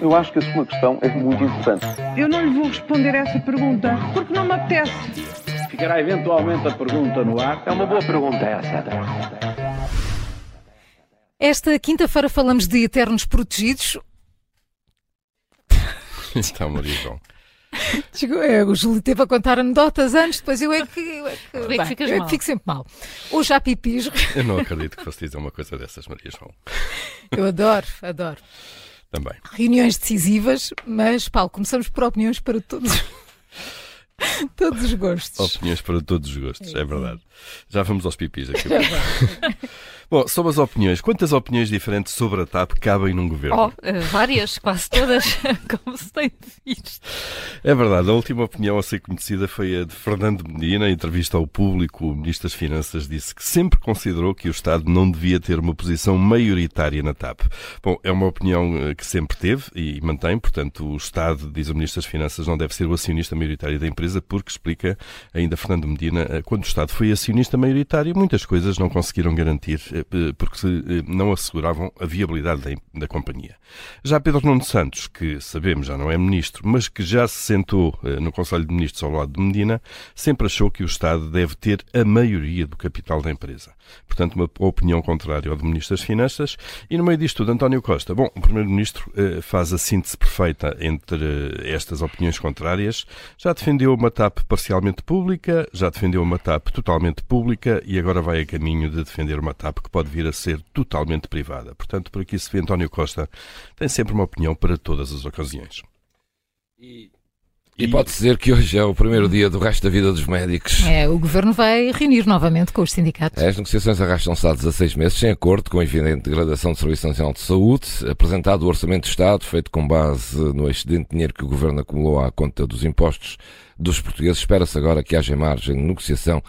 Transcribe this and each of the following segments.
Eu acho que a sua questão é muito importante. Eu não lhe vou responder essa pergunta porque não me apetece. Ficará eventualmente a pergunta no ar. É uma boa pergunta essa. Esta quinta-feira falamos de eternos protegidos. Está, Maria João. Chegou, é, o Júlio teve a contar anedotas antes, depois eu é que, eu é que, é que bem, ficas eu é que mal. fico sempre mal. Hoje há pipis. Eu não acredito que fosse dizer uma coisa dessas, Maria João. Eu adoro, adoro. Também. Reuniões decisivas, mas, Paulo, começamos por opiniões para todos, todos os gostos. Opiniões para todos os gostos, é verdade. Já vamos aos pipis aqui. Bom, sobre as opiniões, quantas opiniões diferentes sobre a TAP cabem num governo? Oh, eh, várias, quase todas, como se tem visto. É verdade, a última opinião a ser conhecida foi a de Fernando Medina. Em entrevista ao público, o Ministro das Finanças disse que sempre considerou que o Estado não devia ter uma posição maioritária na TAP. Bom, é uma opinião eh, que sempre teve e mantém, portanto, o Estado, diz o Ministro das Finanças, não deve ser o acionista maioritário da empresa, porque explica ainda Fernando Medina, eh, quando o Estado foi acionista maioritário, muitas coisas não conseguiram garantir porque se, eh, não asseguravam a viabilidade da, da companhia. Já Pedro Nuno Santos, que sabemos já não é ministro, mas que já se sentou eh, no Conselho de Ministros ao lado de Medina, sempre achou que o Estado deve ter a maioria do capital da empresa. Portanto, uma opinião contrária ao do Ministro das Finanças. E no meio disto tudo, António Costa. Bom, o Primeiro-Ministro eh, faz a síntese perfeita entre eh, estas opiniões contrárias. Já defendeu uma TAP parcialmente pública, já defendeu uma TAP totalmente pública e agora vai a caminho de defender uma TAP que pode vir a ser totalmente privada. Portanto, por aqui se vê António Costa tem sempre uma opinião para todas as ocasiões. E pode dizer que hoje é o primeiro dia do resto da vida dos médicos. É, o Governo vai reunir novamente com os sindicatos. As negociações arrastam-se há 16 meses, sem acordo com a evidente degradação do Serviço Nacional de Saúde. Apresentado o Orçamento de Estado, feito com base no excedente de dinheiro que o Governo acumulou à conta dos impostos dos portugueses, espera-se agora que haja margem de negociação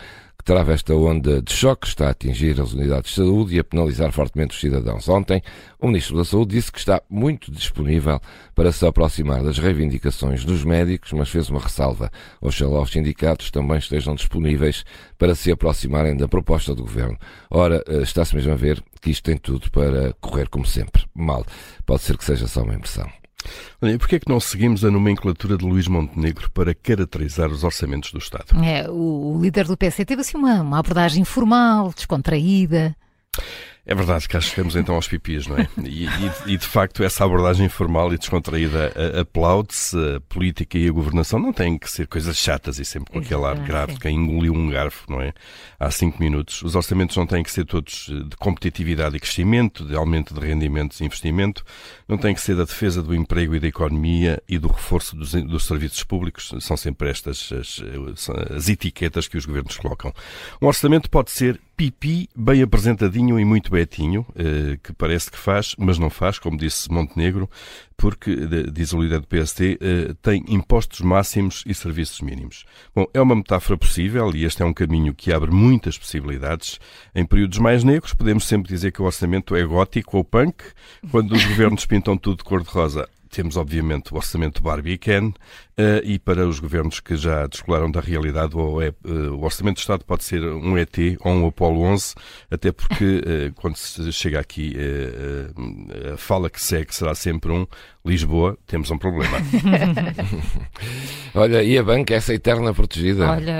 trava esta onda de choque que está a atingir as unidades de saúde e a penalizar fortemente os cidadãos. Ontem, o Ministro da Saúde disse que está muito disponível para se aproximar das reivindicações dos médicos, mas fez uma ressalva. Oxalá os sindicatos também estejam disponíveis para se aproximarem da proposta do Governo. Ora, eh, está-se mesmo a ver que isto tem tudo para correr como sempre. Mal. Pode ser que seja só uma impressão. E porquê é que não seguimos a nomenclatura de Luís Montenegro para caracterizar os orçamentos do Estado? É, o, o líder do PC teve assim uma, uma abordagem formal, descontraída. É verdade, cá chegamos então aos pipis, não é? E, e, e, de facto essa abordagem formal e descontraída aplaude-se. A política e a governação não têm que ser coisas chatas e sempre com aquele ar grave de quem engoliu um garfo, não é? Há cinco minutos. Os orçamentos não têm que ser todos de competitividade e crescimento, de aumento de rendimentos e investimento. Não têm que ser da defesa do emprego e da economia e do reforço dos, dos serviços públicos. São sempre estas as, as etiquetas que os governos colocam. Um orçamento pode ser pipi, bem apresentadinho e muito betinho, eh, que parece que faz, mas não faz, como disse Montenegro, porque, diz o líder do PST, eh, tem impostos máximos e serviços mínimos. Bom, é uma metáfora possível e este é um caminho que abre muitas possibilidades. Em períodos mais negros, podemos sempre dizer que o orçamento é gótico ou punk, quando os governos pintam tudo de cor-de-rosa temos, obviamente, o orçamento Barbie Ken, e para os governos que já descolaram da realidade, o, uh, o orçamento do Estado pode ser um ET ou um Apolo 11, até porque uh, quando se chega aqui, a fala que segue será sempre um Lisboa, temos um problema. Olha, e a banca, essa eterna protegida? Olha,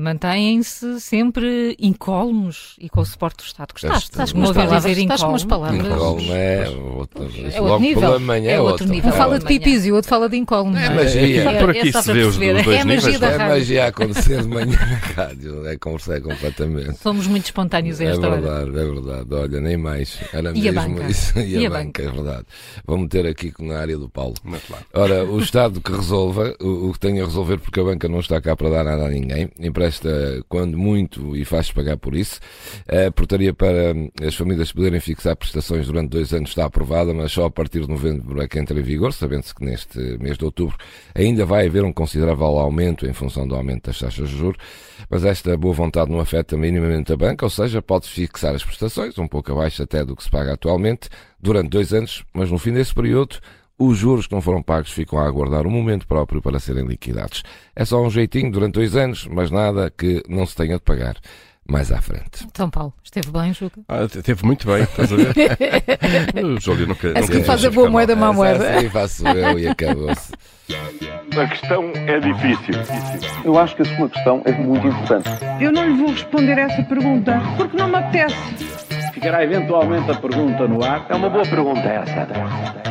mantêm-se sempre incólumes e com o suporte do Estado. Gostaste? Estás com umas palavras. Estás com umas palavras. Incólume é, outro, é outro nível. pela manhã é outro nível. Um fala de pipis e o outro fala de incólume. É magia. É, por aqui é se vê os dois É níveis. da É rádio. magia a acontecer de manhã na rádio. É conversar completamente. Somos muito espontâneos a É esta hora. verdade, é verdade. Olha, nem mais. Era E a mesmo banca? isso. E, E a, a banca, é verdade. Vou meter aqui na área do Paulo. Mas lá. Ora, o Estado que resolva, o, o que tem a resolver, porque a banca não está cá para dar nada a ninguém, empresta quando muito e faz pagar por isso. A portaria para as famílias poderem fixar prestações durante dois anos está aprovada, mas só a partir de novembro é que entra em vigor, sabendo-se que neste mês de outubro ainda vai haver um considerável aumento em função do aumento das taxas de juros, mas esta boa vontade não afeta minimamente a banca, ou seja, pode fixar as prestações, um pouco abaixo até do que se paga atualmente, durante dois anos, mas no fim desse período os juros que não foram pagos ficam a aguardar o momento próprio para serem liquidados. É só um jeitinho durante dois anos, mas nada que não se tenha de pagar. Mais à frente. São Paulo, esteve bem, Juca? Ah, teve muito bem, estás a ver? o Júlio nunca. É que faz a boa moeda, mal. má moeda. Assim faço eu e acabou-se. A questão é difícil. Eu acho que a sua questão é muito importante. Eu não lhe vou responder essa pergunta porque não me apetece. Ficará eventualmente a pergunta no ar. É uma boa pergunta essa.